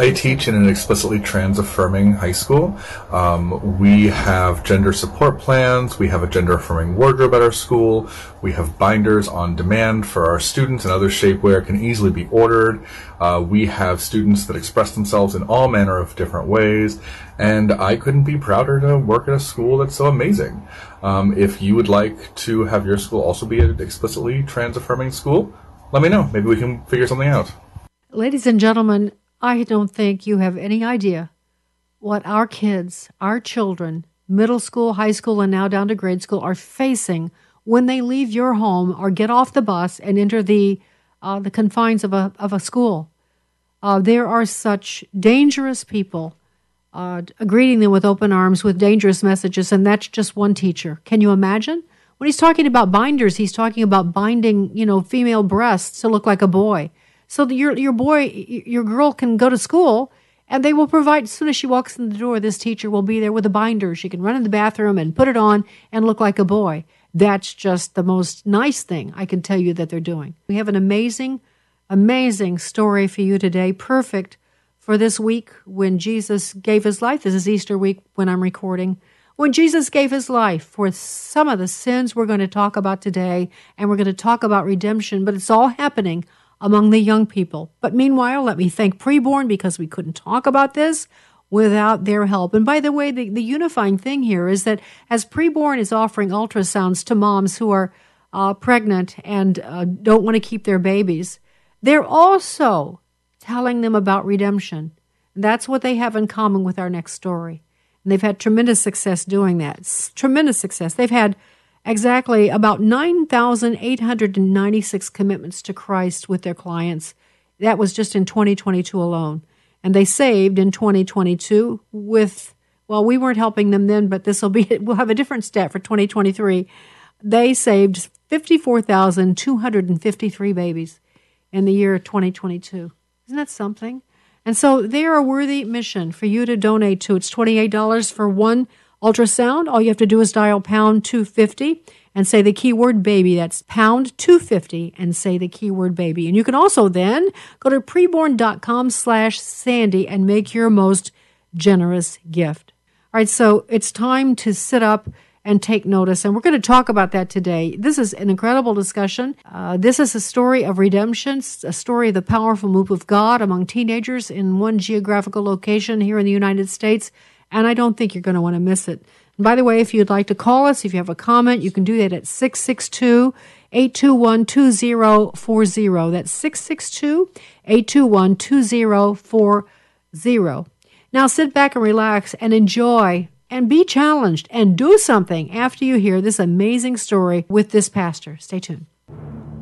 I teach in an explicitly trans affirming high school. Um, we have gender support plans. We have a gender affirming wardrobe at our school. We have binders on demand for our students and other shapewear can easily be ordered. Uh, we have students that express themselves in all manner of different ways. And I couldn't be prouder to work at a school that's so amazing. Um, if you would like to have your school also be an explicitly trans affirming school, let me know. Maybe we can figure something out. Ladies and gentlemen, I don't think you have any idea what our kids, our children, middle school, high school, and now down to grade school are facing when they leave your home or get off the bus and enter the uh, the confines of a of a school. Uh, there are such dangerous people uh, greeting them with open arms with dangerous messages, and that's just one teacher. Can you imagine? When he's talking about binders, he's talking about binding, you know, female breasts to look like a boy. So that your your boy, your girl can go to school, and they will provide. As soon as she walks in the door, this teacher will be there with a binder. She can run in the bathroom and put it on and look like a boy. That's just the most nice thing I can tell you that they're doing. We have an amazing, amazing story for you today. Perfect for this week when Jesus gave his life. This is Easter week when I'm recording when Jesus gave his life for some of the sins we're going to talk about today, and we're going to talk about redemption, but it's all happening among the young people. But meanwhile, let me thank Preborn because we couldn't talk about this without their help. And by the way, the, the unifying thing here is that as Preborn is offering ultrasounds to moms who are uh, pregnant and uh, don't want to keep their babies, they're also telling them about redemption. That's what they have in common with our next story. And they've had tremendous success doing that. Tremendous success. They've had exactly about 9,896 commitments to Christ with their clients. That was just in 2022 alone. And they saved in 2022 with, well, we weren't helping them then, but this will be, we'll have a different stat for 2023. They saved 54,253 babies in the year 2022. Isn't that something? And so they are a worthy mission for you to donate to. It's $28 for one ultrasound. All you have to do is dial pound 250 and say the keyword baby. That's pound 250 and say the keyword baby. And you can also then go to preborn.com slash Sandy and make your most generous gift. All right, so it's time to sit up and take notice. And we're going to talk about that today. This is an incredible discussion. Uh, this is a story of redemption, a story of the powerful move of God among teenagers in one geographical location here in the United States. And I don't think you're going to want to miss it. And by the way, if you'd like to call us, if you have a comment, you can do that at 662 821 2040. That's 662 821 2040. Now sit back and relax and enjoy and be challenged and do something after you hear this amazing story with this pastor. Stay tuned.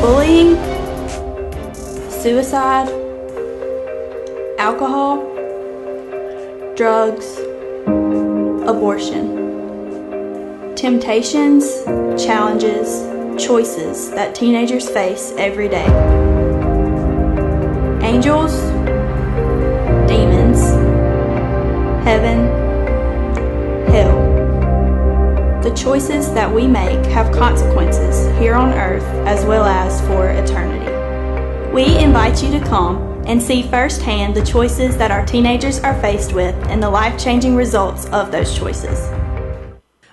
Bullying, suicide, alcohol, drugs, abortion. Temptations, challenges, choices that teenagers face every day. Angels, demons, heaven, hell. The choices that we make have consequences here on earth as well as for eternity. We invite you to come and see firsthand the choices that our teenagers are faced with and the life changing results of those choices.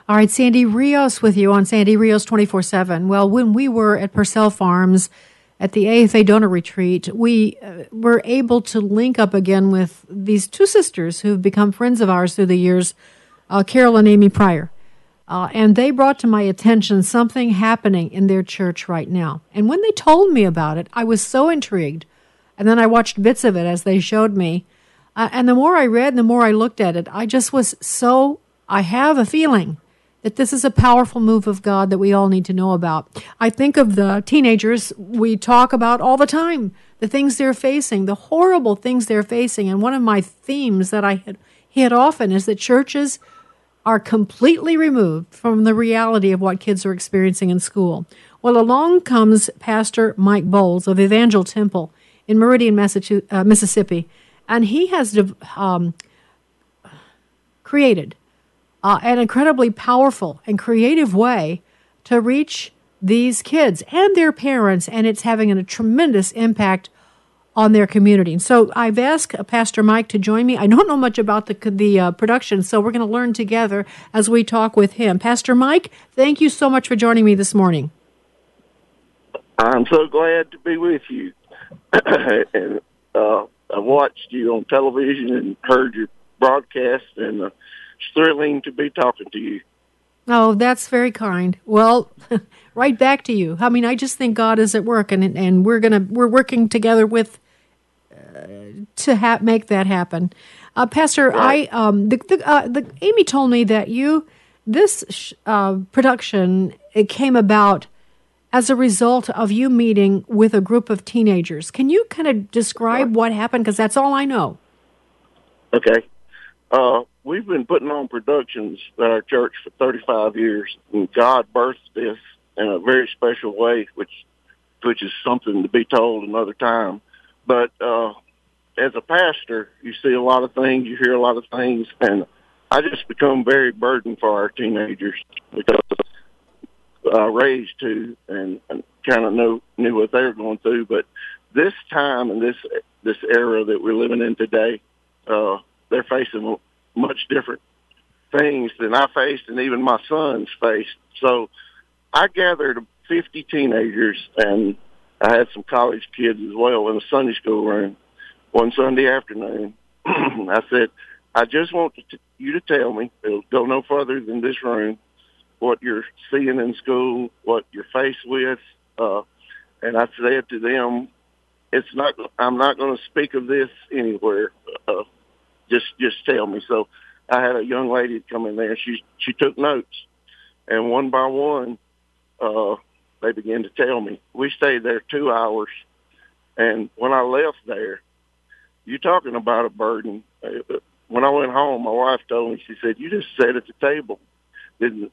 All right, Sandy Rios with you on Sandy Rios 24 7. Well, when we were at Purcell Farms at the AFA donor retreat, we uh, were able to link up again with these two sisters who've become friends of ours through the years, uh, Carol and Amy Pryor. Uh, and they brought to my attention something happening in their church right now. And when they told me about it, I was so intrigued. And then I watched bits of it as they showed me. Uh, and the more I read the more I looked at it, I just was so, I have a feeling that this is a powerful move of God that we all need to know about. I think of the teenagers we talk about all the time, the things they're facing, the horrible things they're facing. And one of my themes that I hit often is that churches are completely removed from the reality of what kids are experiencing in school. Well, along comes Pastor Mike Bowles of Evangel Temple in Meridian, uh, Mississippi, and he has um, created uh, an incredibly powerful and creative way to reach these kids and their parents, and it's having a tremendous impact on their community. So I've asked uh, Pastor Mike to join me. I don't know much about the the uh, production, so we're going to learn together as we talk with him. Pastor Mike, thank you so much for joining me this morning. I'm so glad to be with you, and uh, I watched you on television and heard your broadcast, and uh, it's thrilling to be talking to you. Oh, that's very kind. Well, right back to you. I mean, I just think God is at work, and and we're gonna we're working together with to ha- make that happen. Uh, Pastor. I um the the, uh, the Amy told me that you this sh- uh, production it came about as a result of you meeting with a group of teenagers. Can you kind of describe what happened? Because that's all I know. Okay. Uh, we've been putting on productions at our church for 35 years, and God birthed this in a very special way, which which is something to be told another time. But uh, as a pastor, you see a lot of things, you hear a lot of things, and I just become very burdened for our teenagers because I raised two and, and kind of know knew what they were going through. But this time and this this era that we're living in today, uh, they're facing much different things than I faced and even my sons faced. So I gathered 50 teenagers and I had some college kids as well in a Sunday school room one Sunday afternoon. I said, I just want to t- you to tell me, it'll go no further than this room, what you're seeing in school, what you're faced with. Uh, and I said to them, it's not, I'm not going to speak of this anywhere. Uh, just, just tell me. So I had a young lady come in there. She, she took notes and one by one, uh, they began to tell me. We stayed there two hours. And when I left there, you talking about a burden. Uh, when I went home, my wife told me, she said, you just sat at the table, didn't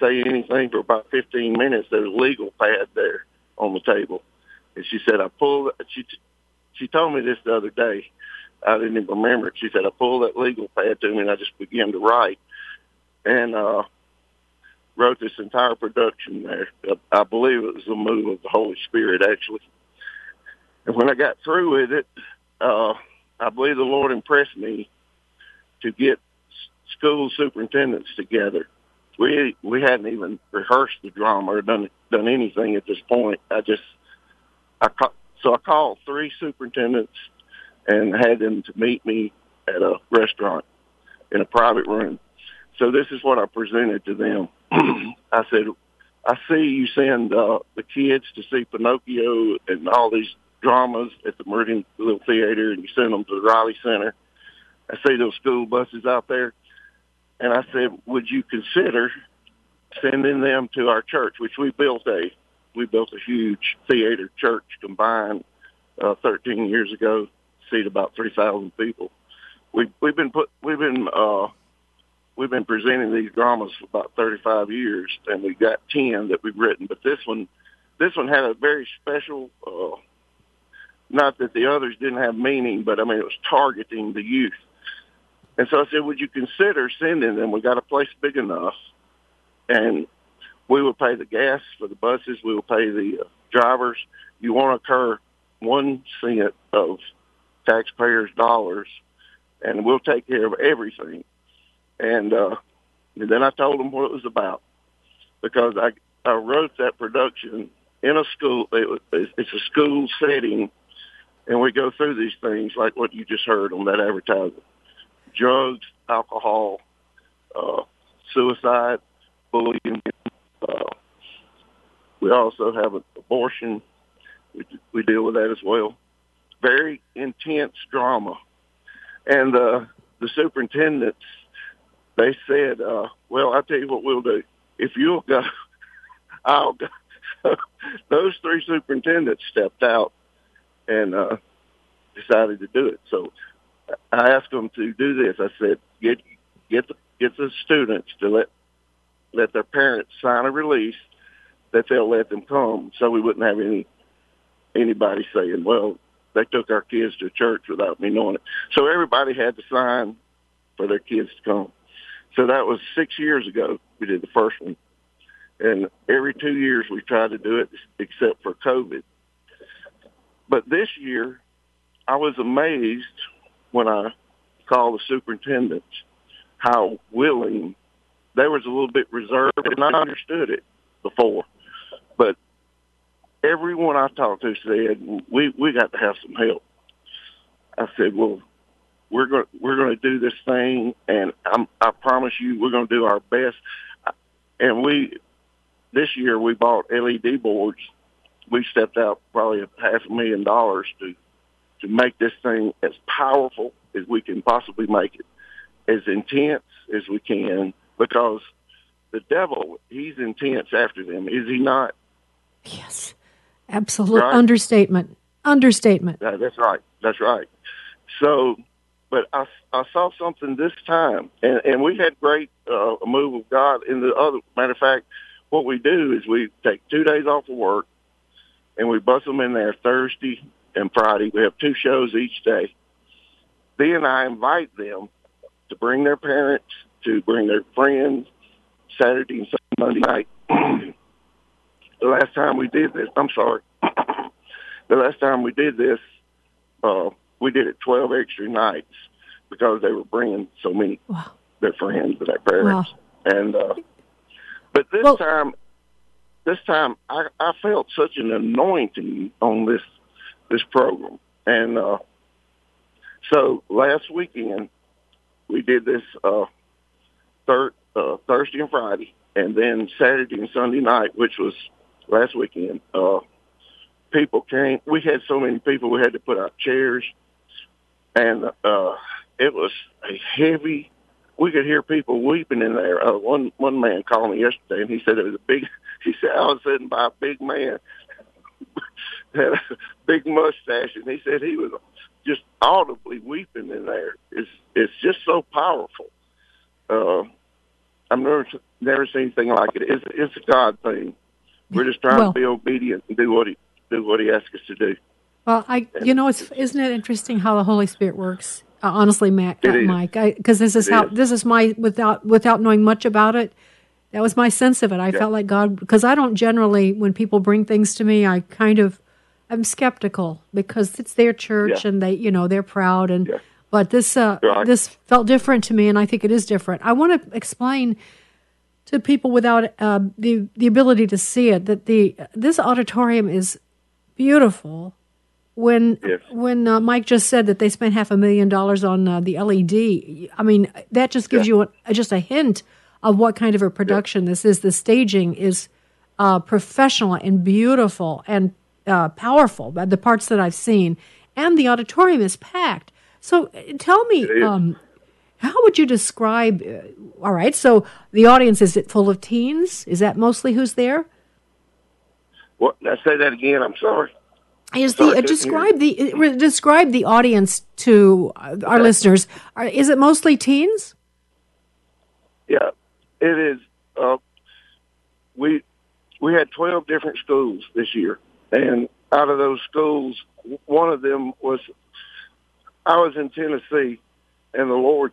say anything for about 15 minutes. There was a legal pad there on the table. And she said, I pulled, she, she told me this the other day. I didn't even remember it. She said, I pulled that legal pad to me and I just began to write. And, uh, wrote this entire production there. I believe it was a move of the Holy Spirit, actually. And when I got through with it, uh, I believe the Lord impressed me to get school superintendents together. We we hadn't even rehearsed the drama or done done anything at this point. I just I so I called three superintendents and had them to meet me at a restaurant in a private room. So this is what I presented to them. I said, I see you send uh, the kids to see Pinocchio and all these dramas at the Meridian Little Theater, and you send them to the Riley Center. I see those school buses out there, and I said, would you consider sending them to our church, which we built a we built a huge theater church combined uh, 13 years ago, seat about 3,000 people. We we've been put we've been uh, we've been presenting these dramas for about 35 years, and we've got 10 that we've written. But this one, this one had a very special. Uh, not that the others didn't have meaning, but I mean it was targeting the youth. And so I said, would you consider sending them? We got a place big enough, and we will pay the gas for the buses. We will pay the uh, drivers. You won't incur one cent of taxpayers' dollars, and we'll take care of everything. And, uh, and then I told them what it was about because I, I wrote that production in a school. It, it's a school setting, and we go through these things like what you just heard on that advertisement: drugs, alcohol, uh, suicide, bullying. Uh, we also have an abortion. We, we deal with that as well. Very intense drama. And uh, the superintendents, they said, uh, well, I'll tell you what we'll do. If you'll go, I'll go. Those three superintendents stepped out and uh, decided to do it. So I asked them to do this. I said, get get the get the students to let let their parents sign a release that they'll let them come, so we wouldn't have any anybody saying, "Well, they took our kids to church without me knowing it." So everybody had to sign for their kids to come. So that was six years ago. We did the first one, and every two years we tried to do it, except for COVID. But this year, I was amazed when I called the superintendents how willing they was a little bit reserved, and I understood it before. But everyone I talked to said we we got to have some help. I said, well, we're going we're going to do this thing, and I'm, I promise you, we're going to do our best. And we this year we bought LED boards. We stepped out probably a half a million dollars to to make this thing as powerful as we can possibly make it, as intense as we can, because the devil, he's intense after them, is he not? Yes, absolute right? understatement. Understatement. Yeah, that's right. That's right. So, but I, I saw something this time, and, and we had great uh, move of God. In the other matter of fact, what we do is we take two days off of work, and we bust them in there Thursday and Friday. We have two shows each day. Then I invite them to bring their parents, to bring their friends, Saturday and Sunday night. the last time we did this, I'm sorry, the last time we did this, uh, we did it 12 extra nights because they were bringing so many wow. their friends and their parents. Wow. And uh, but this well, time, this time I, I felt such an anointing on this this program, and uh, so last weekend we did this uh, third uh, Thursday and Friday, and then Saturday and Sunday night, which was last weekend. Uh, people came. We had so many people. We had to put out chairs, and uh, it was a heavy. We could hear people weeping in there. Uh, one one man called me yesterday, and he said it was a big. He said I was sitting by a big man, had a big mustache, and he said he was just audibly weeping in there. It's it's just so powerful. Uh, I've never never seen anything like it. It's it's a God thing. We're just trying well, to be obedient and do what he do what he asks us to do. Well, I and, you know it's isn't it interesting how the Holy Spirit works? Uh, honestly, Matt, uh, Mike, because this is it how is. this is my without without knowing much about it. That was my sense of it. I yeah. felt like God because I don't generally when people bring things to me, I kind of I'm skeptical because it's their church yeah. and they you know they're proud and. Yeah but this uh, right. this felt different to me, and I think it is different. I want to explain to people without uh, the the ability to see it that the this auditorium is beautiful. When yes. when uh, Mike just said that they spent half a million dollars on uh, the LED, I mean that just gives yeah. you a, just a hint of what kind of a production yeah. this is. The staging is uh, professional and beautiful and uh, powerful. The parts that I've seen, and the auditorium is packed. So tell me, um, how would you describe? Uh, all right, so the audience is it full of teens? Is that mostly who's there? What? I say that again. I'm sorry. Is the uh, describe the uh, describe the audience to uh, our listeners? Are, is it mostly teens? Yeah, it is. Uh, we we had twelve different schools this year, and out of those schools, one of them was I was in Tennessee, and the Lord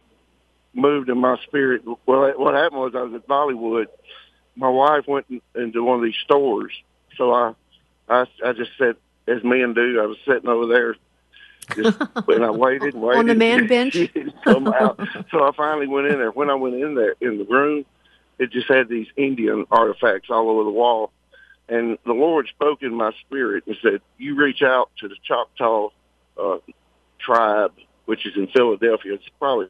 moved in my spirit. Well, what happened was I was at Dollywood. My wife went into one of these stores, so I, I, I just said, as men do. I was sitting over there, just and I waited waited on the man bench. so I finally went in there. When I went in there in the room, it just had these Indian artifacts all over the wall. And the Lord spoke in my spirit and said, "You reach out to the Choctaw uh, tribe, which is in Philadelphia. It's probably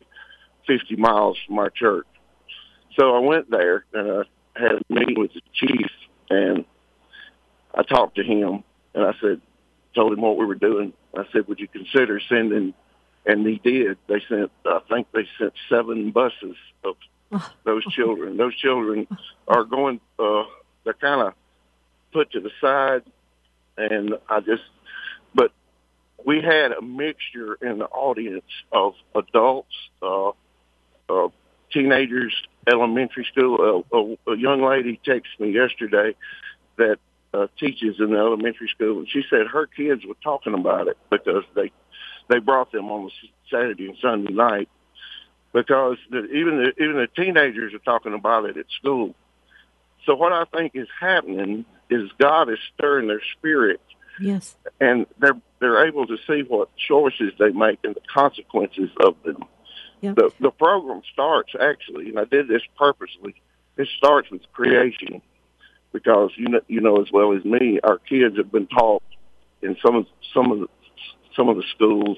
50 miles from our church. So I went there and I had a meeting with the chief, and I talked to him, and I said, told him what we were doing. I said, would you consider sending? And he did. They sent, I think they sent seven buses of those children. Those children are going. Uh, they're kind of put to the side, and I just. But we had a mixture in the audience of adults, uh, uh, teenagers, elementary school. Uh, a, a young lady texted me yesterday that uh, teaches in the elementary school, and she said her kids were talking about it because they they brought them on Saturday and Sunday night because the, even the, even the teenagers are talking about it at school. So what I think is happening is God is stirring their spirit. Yes. And they're they're able to see what choices they make and the consequences of them. Yep. The the program starts actually, and I did this purposely. It starts with creation because you know you know as well as me, our kids have been taught in some of some of the some of the schools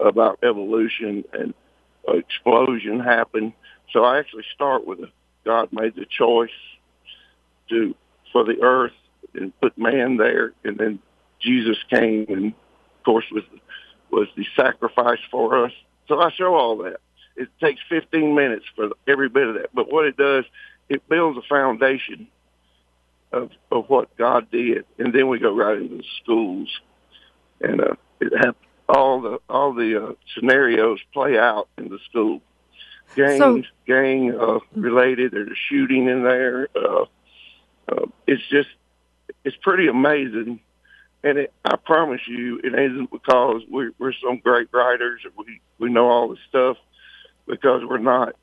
about evolution and explosion happened. So I actually start with a, God made the choice to for the earth and put man there, and then Jesus came and of course was was the sacrifice for us. So I show all that. It takes 15 minutes for every bit of that, but what it does, it builds a foundation of of what God did, and then we go right into the schools, and uh, it have all the all the uh, scenarios play out in the school. Gang So- gang uh, related. There's a shooting in there. Uh, uh, it's just it's pretty amazing, and it, I promise you, it isn't because we're, we're some great writers we we know all this stuff, because we're not.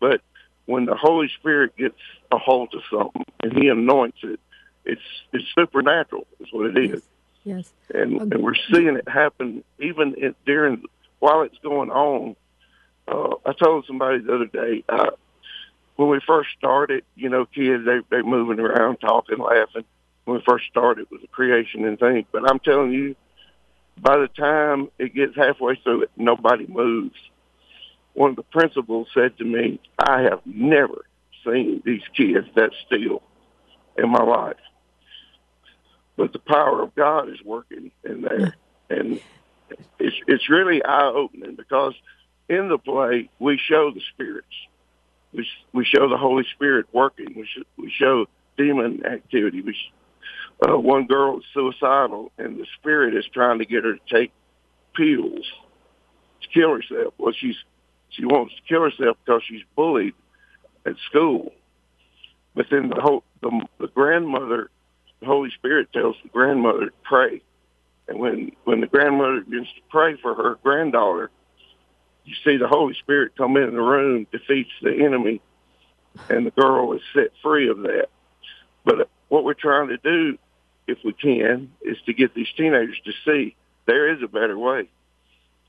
But when the Holy Spirit gets a hold of something and He anoints it, it's it's supernatural. Is what it is, Yes. and and we're seeing it happen even in, during while it's going on. Uh, I told somebody the other day uh, when we first started, you know, kids they they moving around, talking, laughing. When we first started with the creation and things, but I'm telling you, by the time it gets halfway through it, nobody moves. One of the principals said to me, "I have never seen these kids that still in my life." But the power of God is working in there, and it's it's really eye opening because in the play we show the spirits, we we show the Holy Spirit working, we sh- we show demon activity. We sh- uh, one girl is suicidal, and the spirit is trying to get her to take pills to kill herself. Well, she's she wants to kill herself because she's bullied at school. But then the whole the, the grandmother, the Holy Spirit tells the grandmother to pray, and when when the grandmother begins to pray for her granddaughter, you see the Holy Spirit come in the room, defeats the enemy, and the girl is set free of that. But uh, what we're trying to do, if we can, is to get these teenagers to see there is a better way,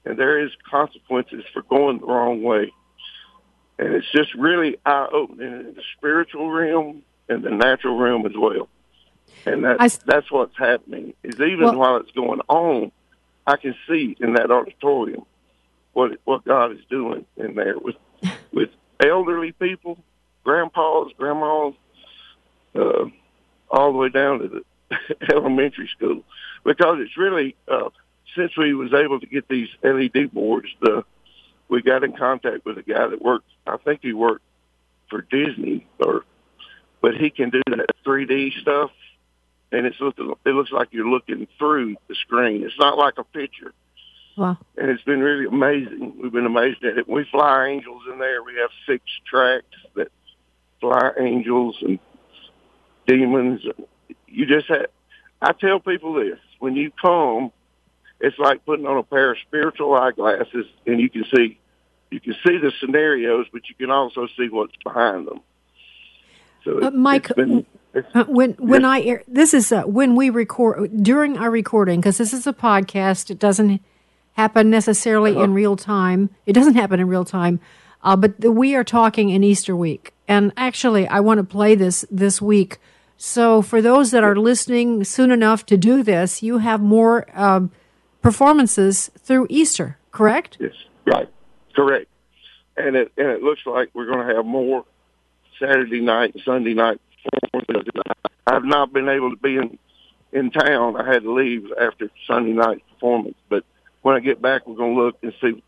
and there is consequences for going the wrong way. And it's just really eye opening in the spiritual realm and the natural realm as well. And I that's s- that's what's happening. Is even Well- while it's going on, I can see in that auditorium what what God is doing in there with with elderly people, grandpas, grandmas, uh, all the way down to the elementary school, because it's really uh, since we was able to get these LED boards, the we got in contact with a guy that worked. I think he worked for Disney, or but he can do that 3D stuff, and it's look, it looks like you're looking through the screen. It's not like a picture Wow. and it's been really amazing. We've been amazed at it. We fly angels in there. We have six tracks that fly angels and demons. You just have. I tell people this: when you come, it's like putting on a pair of spiritual eyeglasses, and you can see, you can see the scenarios, but you can also see what's behind them. So Uh, Mike, it's been, it's, Uh, when when. I this is uh, when we record during our recording because this is a podcast. It doesn't happen necessarily in real time. It doesn't happen in real time, uh, but the, we are talking in Easter week. And actually, I want to play this this week. So for those that are listening soon enough to do this, you have more um, performances through Easter. Correct? Yes, right, correct. And it and it looks like we're going to have more Saturday night and Sunday night. I've not been able to be in in town. I had to leave after Sunday night performance, but when I get back, we're going to look and see.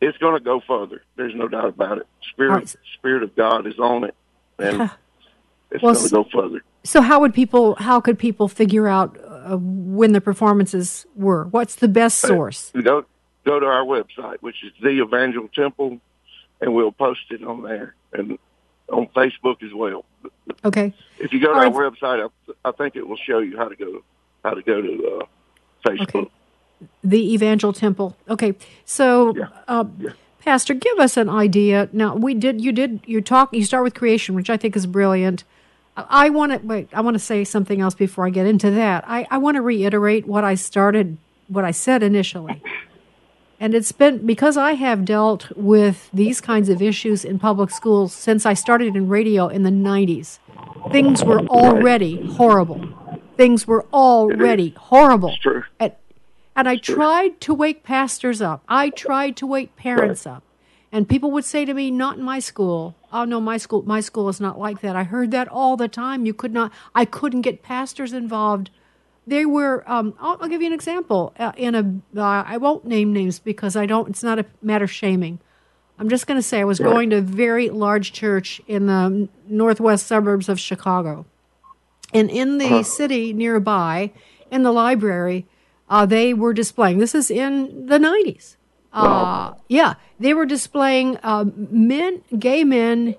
It's going to go further. There's no doubt about it. Spirit, Right. Spirit of God is on it, and it's Well, going to go further. So how would people? How could people figure out uh, when the performances were? What's the best source? Go go to our website, which is the Evangel Temple, and we'll post it on there and on Facebook as well. Okay. If you go to All our right. website, I, I think it will show you how to go how to go to uh, Facebook. The Evangel Temple. Okay, so uh, Pastor, give us an idea. Now we did. You did. You talk. You start with creation, which I think is brilliant. I- want to wait. I want to say something else before I get into that. I, I want to reiterate what I started, what I said initially, and it's been because I have dealt with these kinds of issues in public schools since I started in radio in the '90s. Things were already horrible. Things were already horrible. true. And, and I tried to wake pastors up. I tried to wake parents up. And people would say to me, "Not in my school. Oh no, my school, my school is not like that." I heard that all the time. You could not. I couldn't get pastors involved. They were. Um, I'll, I'll give you an example. Uh, in a, uh, I won't name names because I don't. It's not a matter of shaming. I'm just going to say I was going to a very large church in the northwest suburbs of Chicago, and in the Huh. city nearby, in the library, uh, they were displaying. This is in the 90s. Uh, yeah, they were displaying uh, men, gay men,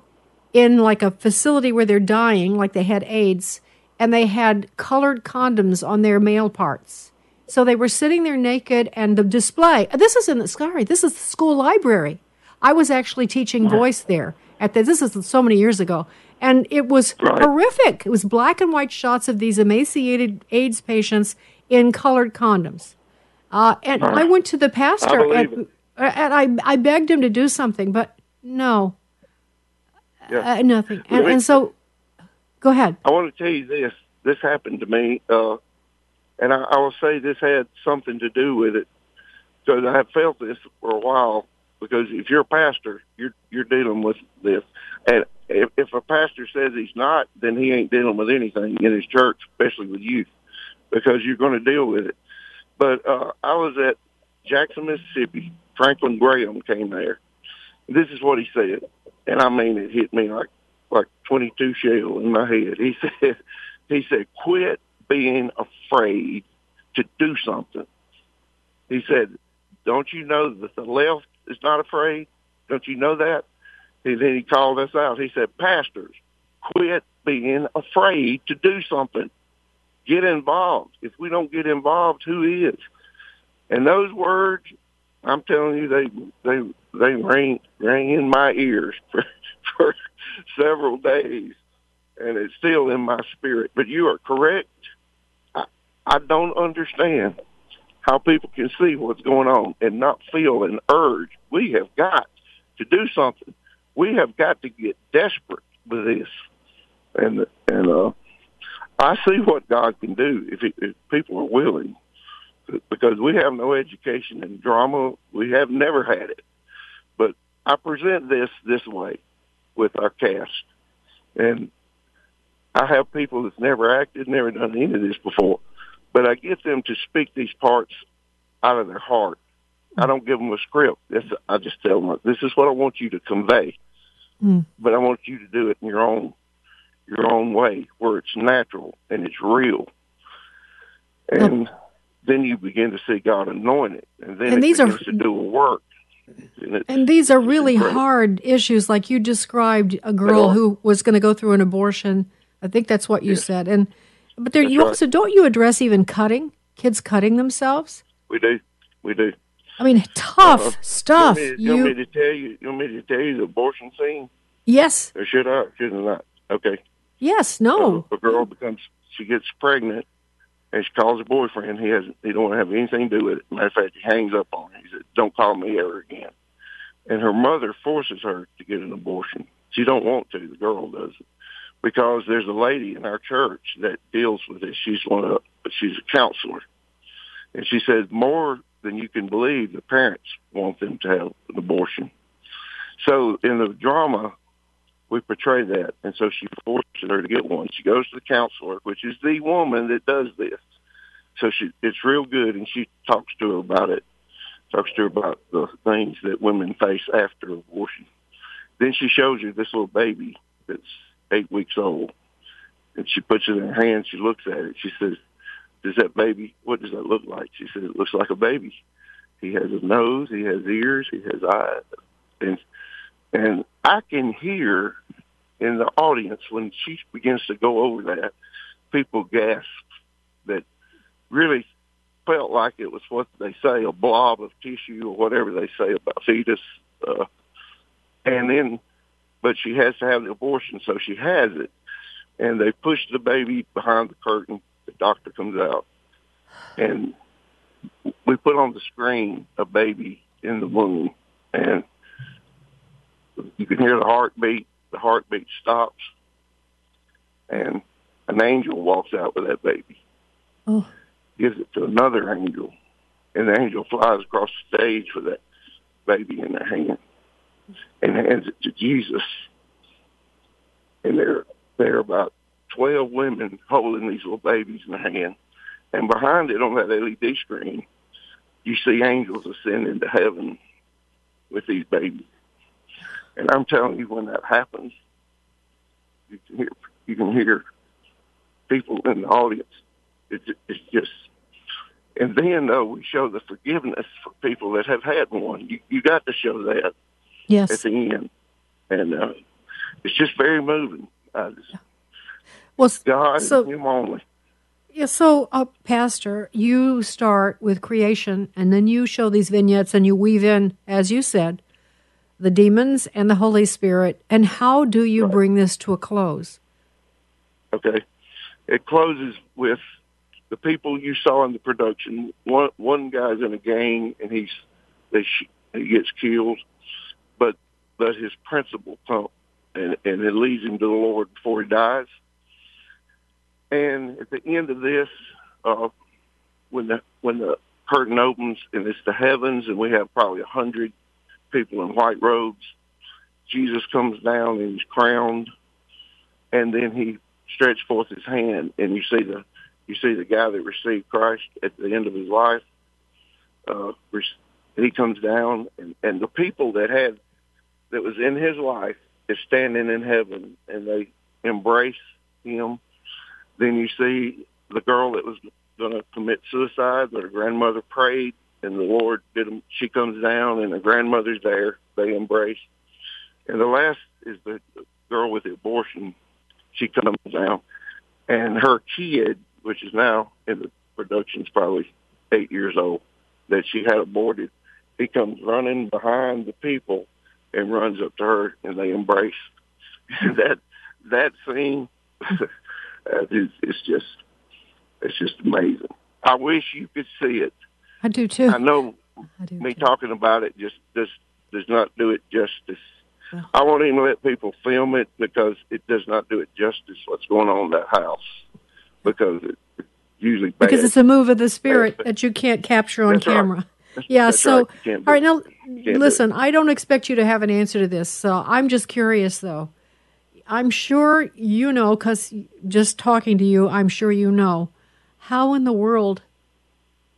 in like a facility where they're dying, like they had AIDS, and they had colored condoms on their male parts. So they were sitting there naked, and the display. This is in the sorry, this is the school library. I was actually teaching voice there at the, this is so many years ago, and it was horrific. It was black and white shots of these emaciated AIDS patients in colored condoms. Uh, and I went to the pastor believe and, and I, I begged him to do something, but no, Yeah. uh, nothing. And, me- and so, go ahead. I want to tell you this. This happened to me, uh, and I, I will say this had something to do with it because I have felt this for a while. Because if you're a pastor, you're you're dealing with this, and if, if a pastor says he's not, then he ain't dealing with anything in his church, especially with youth, because you're going to deal with it. But uh, I was at Jackson, Mississippi. Franklin Graham came there. This is what he said, and I mean it hit me like like 22 shell in my head. He said, he said, quit being afraid to do something. He said, don't you know that the left is not afraid? Don't you know that? And then he called us out. He said, pastors, quit being afraid to do something. Get involved. If we don't get involved, who is? And those words, I'm telling you, they they they rang rang in my ears for for several days, and it's still in my spirit. But you are correct. I, I don't understand how people can see what's going on and not feel an urge. We have got to do something. We have got to get desperate with this, and and uh, I see what God can do if, it, if people are willing because we have no education in drama. We have never had it. But I present this this way with our cast. And I have people that's never acted, never done any of this before. But I get them to speak these parts out of their heart. I don't give them a script. This, I just tell them, this is what I want you to convey. Mm. But I want you to do it in your own your own way where it's natural and it's real. And then you begin to see God anoint it. And then And it these are- to do a work. And, And these are really incredible. hard issues, like you described a girl who was going to go through an abortion. I think that's what you said. And but there, That's you right. also don't you address even cutting kids cutting themselves. we do. We do. I mean, tough Uh, stuff. You want, me, you want me to tell you? You want me to tell you the abortion scene? yes, Or should I? Should I not? Okay. Yes, no. A girl becomes she gets pregnant, and she calls her boyfriend. He has he don't want to have anything to do with it. Matter of fact, he hangs up on her. He said, "Don't call me ever again." And her mother forces her to get an abortion. She don't want to. The girl doesn't because there's a lady in our church that deals with it. She's one of, she's a counselor, and she says more than you can believe. The parents want them to have an abortion. So in the drama, we portray that, and so she forces her to get one. She goes to the counselor, which is the woman that does this. So she, it's real good, and she talks to her about it. Talks to her about the things that women face after abortion. Then she shows you this little baby that's eight weeks old, and she puts it in her hand. She looks at it. She says, "Does that baby? What does that look like?" She said, "It looks like a baby. He has a nose. He has ears. He has eyes." And and I can hear in the audience when she begins to go over that, people gasp that really felt like it was what they say, a blob of tissue or whatever they say about fetus. Uh, and then, but she has to have the abortion, so she has it. And they push the baby behind the curtain. The doctor comes out. And we put on the screen a baby in the womb. And you can hear the heartbeat. The heartbeat stops, and an angel walks out with that baby. Oh. Gives it to another angel, and the angel flies across the stage with that baby in their hand, and hands it to Jesus. And there, there are about twelve women holding these little babies in their hand, and behind it on that LED screen, you see angels ascending to heaven with these babies. And I'm telling you, when that happens, you can hear you can hear people in the audience. It, it's just, and then though we show the forgiveness for people that have had one. You you got to show that yes. at the end, and uh, it's just very moving. I just, well, God so, Him only. Yeah, so, uh, Pastor, you start with creation, and then you show these vignettes, and you weave in, as you said, the demons and the Holy Spirit. And how do you bring this to a close? Okay. It closes with the people you saw in the production. One one guy's in a gang and he's they sh- he gets killed, but but his principal come and and it leads him to the Lord before he dies. And at the end of this, uh, when the when the curtain opens and it's the heavens and we have probably a hundred people in white robes, Jesus comes down and he's crowned, and then he stretched forth his hand, and you see the you see the guy that received Christ at the end of his life. Uh, he comes down, and, and the people that had that was in his life is standing in heaven, and they embrace him. Then you see the girl that was going to commit suicide, but her grandmother prayed, and the Lord did. Them, she comes down, and the grandmother's there. They embrace, and the last is the girl with the abortion. She comes down, and her kid, which is now in the production's probably eight years old, that she had aborted. He comes running behind the people and runs up to her, and they embrace. that that scene is it's just it's just amazing. I wish you could see it. I do too. I know I do me too. talking about it just does does not do it justice. I won't even let people film it because it does not do it justice. What's going on in that house because it, it's usually bad. because it's a move of the spirit that you can't capture on That's right. camera. Yeah, That's so right. All right now it. Do listen, I don't expect you to have an answer to this. So I'm just curious though. I'm sure you know cuz just talking to you, I'm sure you know how in the world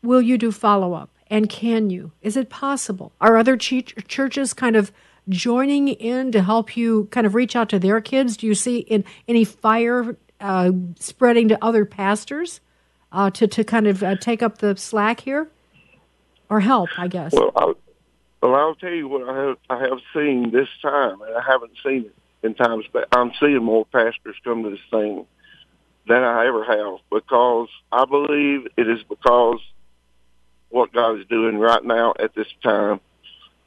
will you do follow up and can you? Is it possible? Are other ch- churches kind of joining in to help you kind of reach out to their kids? Do you see in, any fire uh, spreading to other pastors uh, to to kind of uh, take up the slack here, or help? I guess. Well, I, well, I'll tell you what I have I have seen this time, and I haven't seen it in times. But I'm seeing more pastors come to this thing than I ever have because I believe it is because what God is doing right now at this time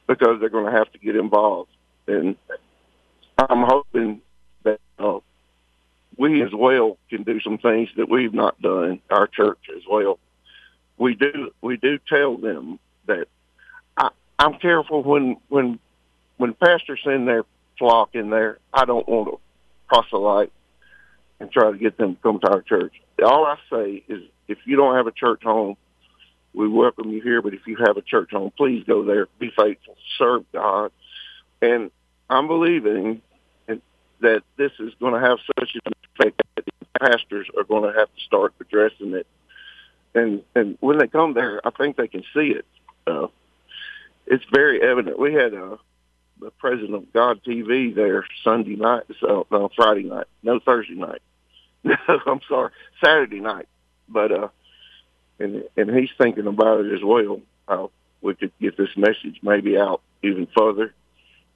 because they're going to have to get involved, and I'm hoping that uh, we as well can do some things that we've not done. Our church as well. We do we do tell them that I, I'm careful when when when pastors send their flock in there. I don't want to proselyte and try to get them to come to our church. All I say is, if you don't have a church home, we welcome you here. But if you have a church home, please go there. Be faithful, serve God, and I'm believing, that this is going to have such an effect that pastors are going to have to start addressing it. And and when they come there, I think they can see it. Uh, it's very evident. We had a uh, the president of God TV there Sunday night, so no Friday night, no Thursday night. I'm sorry, Saturday night. But uh, and and he's thinking about it as well. How we could get this message maybe out even further,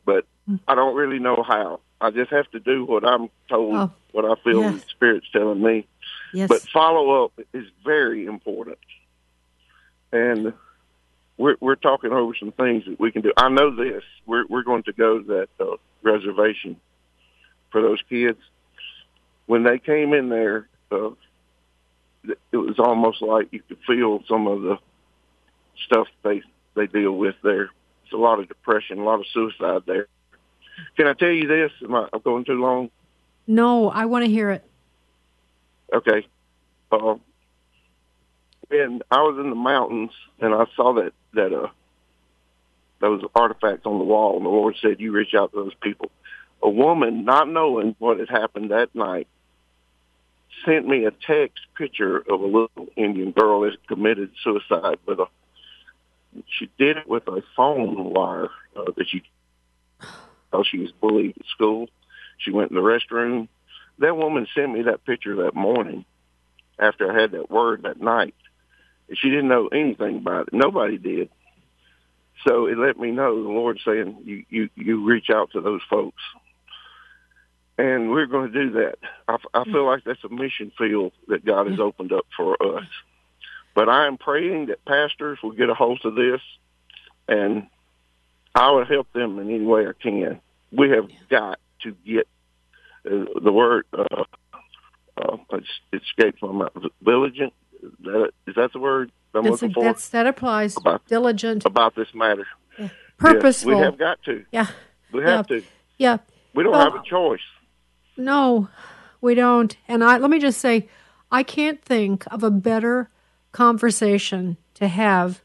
but I don't really know how. I just have to do what I'm told, oh, what I feel yes. the Spirit's telling me. Yes. But follow up is very important, and we're we're talking over some things that we can do. I know this. We're we're going to go to that uh, reservation for those kids. When they came in there, uh, it was almost like you could feel some of the stuff they they deal with there. It's a lot of depression, a lot of suicide there. Can I tell you this? Am I I'm going too long? No, I want to hear it. Okay. Uh, and I was in the mountains and I saw that that uh those artifacts on the wall, and the Lord said, "You reach out to those people." A woman, not knowing what had happened that night, sent me a text picture of a little Indian girl that committed suicide with a. She did it with a phone wire uh, that she. Oh, she was bullied at school. She went in the restroom. That woman sent me that picture that morning after I had that word that night. She didn't know anything about it. Nobody did. So it let me know the Lord saying, you, you, you reach out to those folks. And we're going to do that. I, I feel like that's a mission field that God has opened up for us. But I am praying that pastors will get a hold of this and I will help them in any way I can. We have got to get uh, the word, uh, uh, it escapes my mouth, diligent, that, is that the word I'm that's looking a, for? That applies. About, Diligent. About this matter. Yeah. Purposeful. Yes, we have got to. Yeah. We have yeah. to. Yeah. We don't well, have a choice. No, we don't. And I let me just say, I can't think of a better conversation to have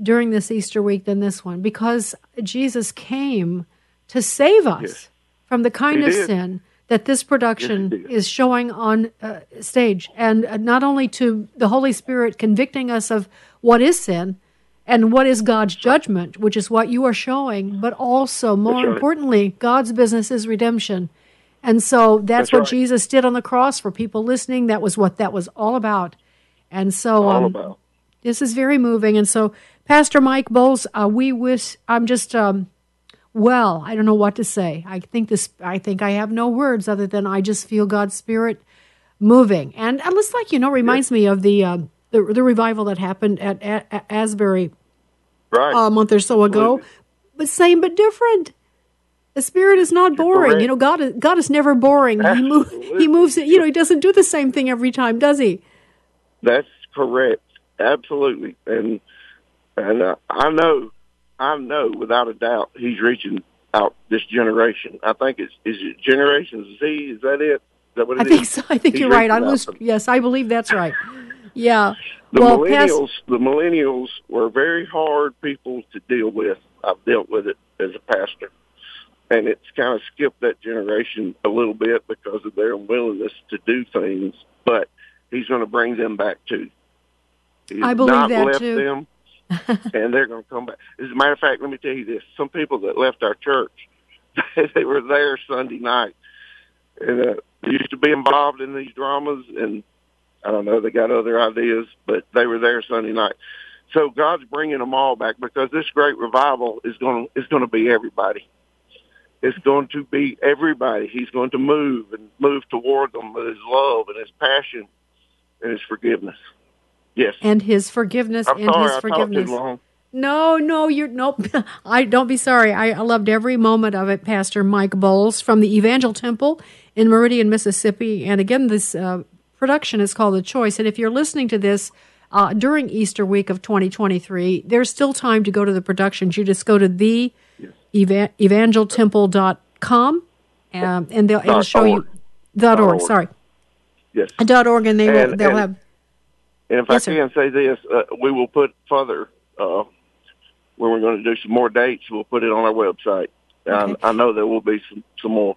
during this Easter week than this one because Jesus came to save us yes. from the kind of sin that this production yes, is showing on uh, stage, and uh, not only to the Holy Spirit convicting us of what is sin and what is God's judgment, which is what you are showing, but also, more right. importantly, God's business is redemption. And so that's, that's what right. Jesus did on the cross for people listening. That was what that was all about. And so um, about. this is very moving. And so, Pastor Mike Bowles, uh, we wish, I'm just. Um, well, I don't know what to say. I think this. I think I have no words other than I just feel God's spirit moving, and and it's like you know reminds me of the, um, the the revival that happened at, at, at Asbury right. a month or so ago, but same but different. The spirit is not boring. You know, God is God is never boring. He moves. He moves. You know, he doesn't do the same thing every time, does he? That's correct. Absolutely, and and uh, I know I know without a doubt he's reaching out this generation. I think it's is it Generation Z? Is that it? Is that what it I think is? so. I think He's you're right. I lose. Yes, I believe that's right. Yeah. The well, millennials, the millennials were very hard people to deal with. I've dealt with it as a pastor, and it's kind of skipped that generation a little bit because of their willingness to do things. But he's going to bring them back too. He's I believe not that left too. them, and they're going to come back. As a matter of fact, let me tell you this: some people that left our church, they were there Sunday night, and uh, used to be involved in these dramas, and I don't know, they got other ideas, but they were there Sunday night. So God's bringing them all back because this great revival is going to, is going to be everybody. It's going to be everybody. He's going to move and move toward them with his love and his passion and his forgiveness. Yes. and his forgiveness I'm and sorry his I forgiveness. too long. No, no, you're nope. I don't be sorry. I, I loved every moment of it, Pastor Mike Bowles from the Evangel Temple in Meridian, Mississippi. And again, this uh, production is called The Choice. And if you're listening to this uh, during Easter week of 2023, there's still time to go to the productions. You just go to the eva- evangeltemple.com um, and they'll, it'll show you org. dot Dot org. org. Sorry, Yes. dot org, and they will And- they'll and- have And if Yes, I sir. can say this, uh, we will put further uh, when we're going to do some more dates. We'll put it on our website. Okay. I, I know there will be some some more.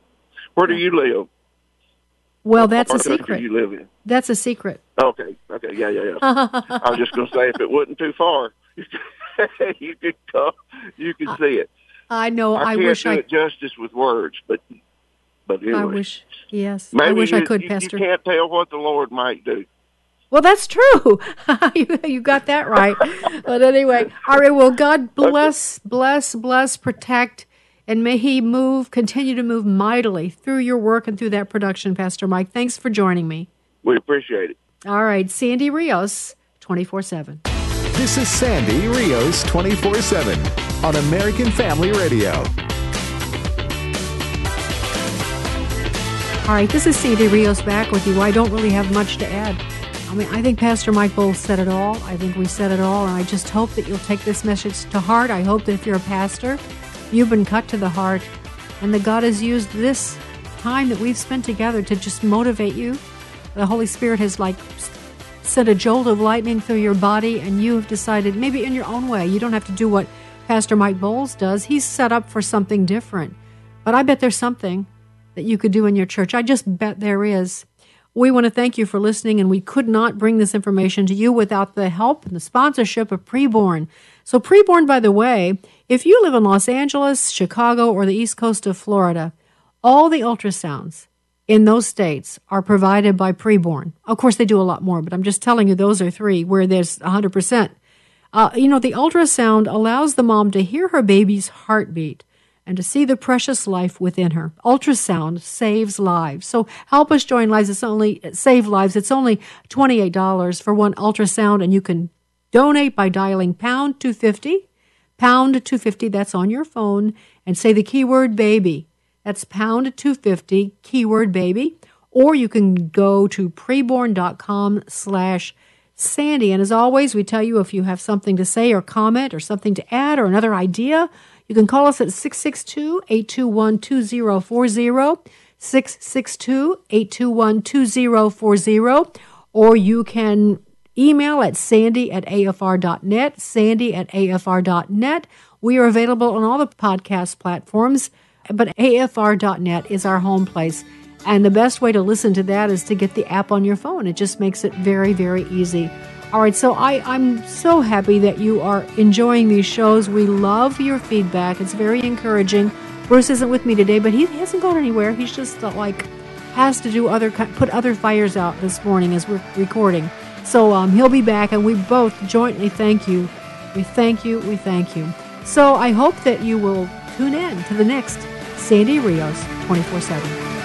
Where do you live? Well, that's a secret. You live in? That's a secret. Okay, okay, yeah, yeah, yeah. I was just going to say if it wasn't too far, you could come, you could see it. I know. I, I, can't wish do I. it justice with words, but but anyway. I wish. Yes. Maybe I wish you, I could, you, Pastor. You can't tell what the Lord might do. Well, that's true. you, you got that right. but anyway, all right. Well, God bless, bless, bless, protect, and may He move, continue to move mightily through your work and through that production, Pastor Mike. Thanks for joining me. We appreciate it. All right, Sandy Rios, twenty four seven. This is Sandy Rios 24 7 on American Family Radio. All right, this is Sandy Rios back with you. I don't really have much to add. I mean, I think Pastor Mike Bowles said it all. I think we said it all, and I just hope that you'll take this message to heart. I hope that if you're a pastor, you've been cut to the heart, and that God has used this time that we've spent together to just motivate you. The Holy Spirit has like sent a jolt of lightning through your body, and you have decided, maybe in your own way, you don't have to do what Pastor Mike Bowles does. He's set up for something different. But I bet there's something that you could do in your church. I just bet there is. We want to thank you for listening, and we could not bring this information to you without the help and the sponsorship of Preborn. So, Preborn, by the way, if you live in Los Angeles, Chicago, or the east coast of Florida, all the ultrasounds in those states are provided by Preborn. Of course, they do a lot more, but I'm just telling you those are three where there's 100%. Uh, you know, the ultrasound allows the mom to hear her baby's heartbeat and to see the precious life within her. Ultrasound saves lives. So help us join lives. It's only save lives. It's only $28 for one ultrasound and you can donate by dialing pound 250, pound 250 that's on your phone and say the keyword baby. That's pound 250 keyword baby or you can go to preborn.com slash Sandy. And as always, we tell you if you have something to say or comment or something to add or another idea, you can call us at 662 821 2040, 662 821 2040, or you can email at sandy at afr.net, sandy at afr.net. We are available on all the podcast platforms, but afr.net is our home place. And the best way to listen to that is to get the app on your phone. It just makes it very, very easy. All right, so I, I'm so happy that you are enjoying these shows. We love your feedback. It's very encouraging. Bruce isn't with me today, but he hasn't gone anywhere. He's just uh, like has to do other put other fires out this morning as we're recording. So um, he'll be back, and we both jointly thank you. We thank you. We thank you. So I hope that you will tune in to the next Sandy Rios 24 7.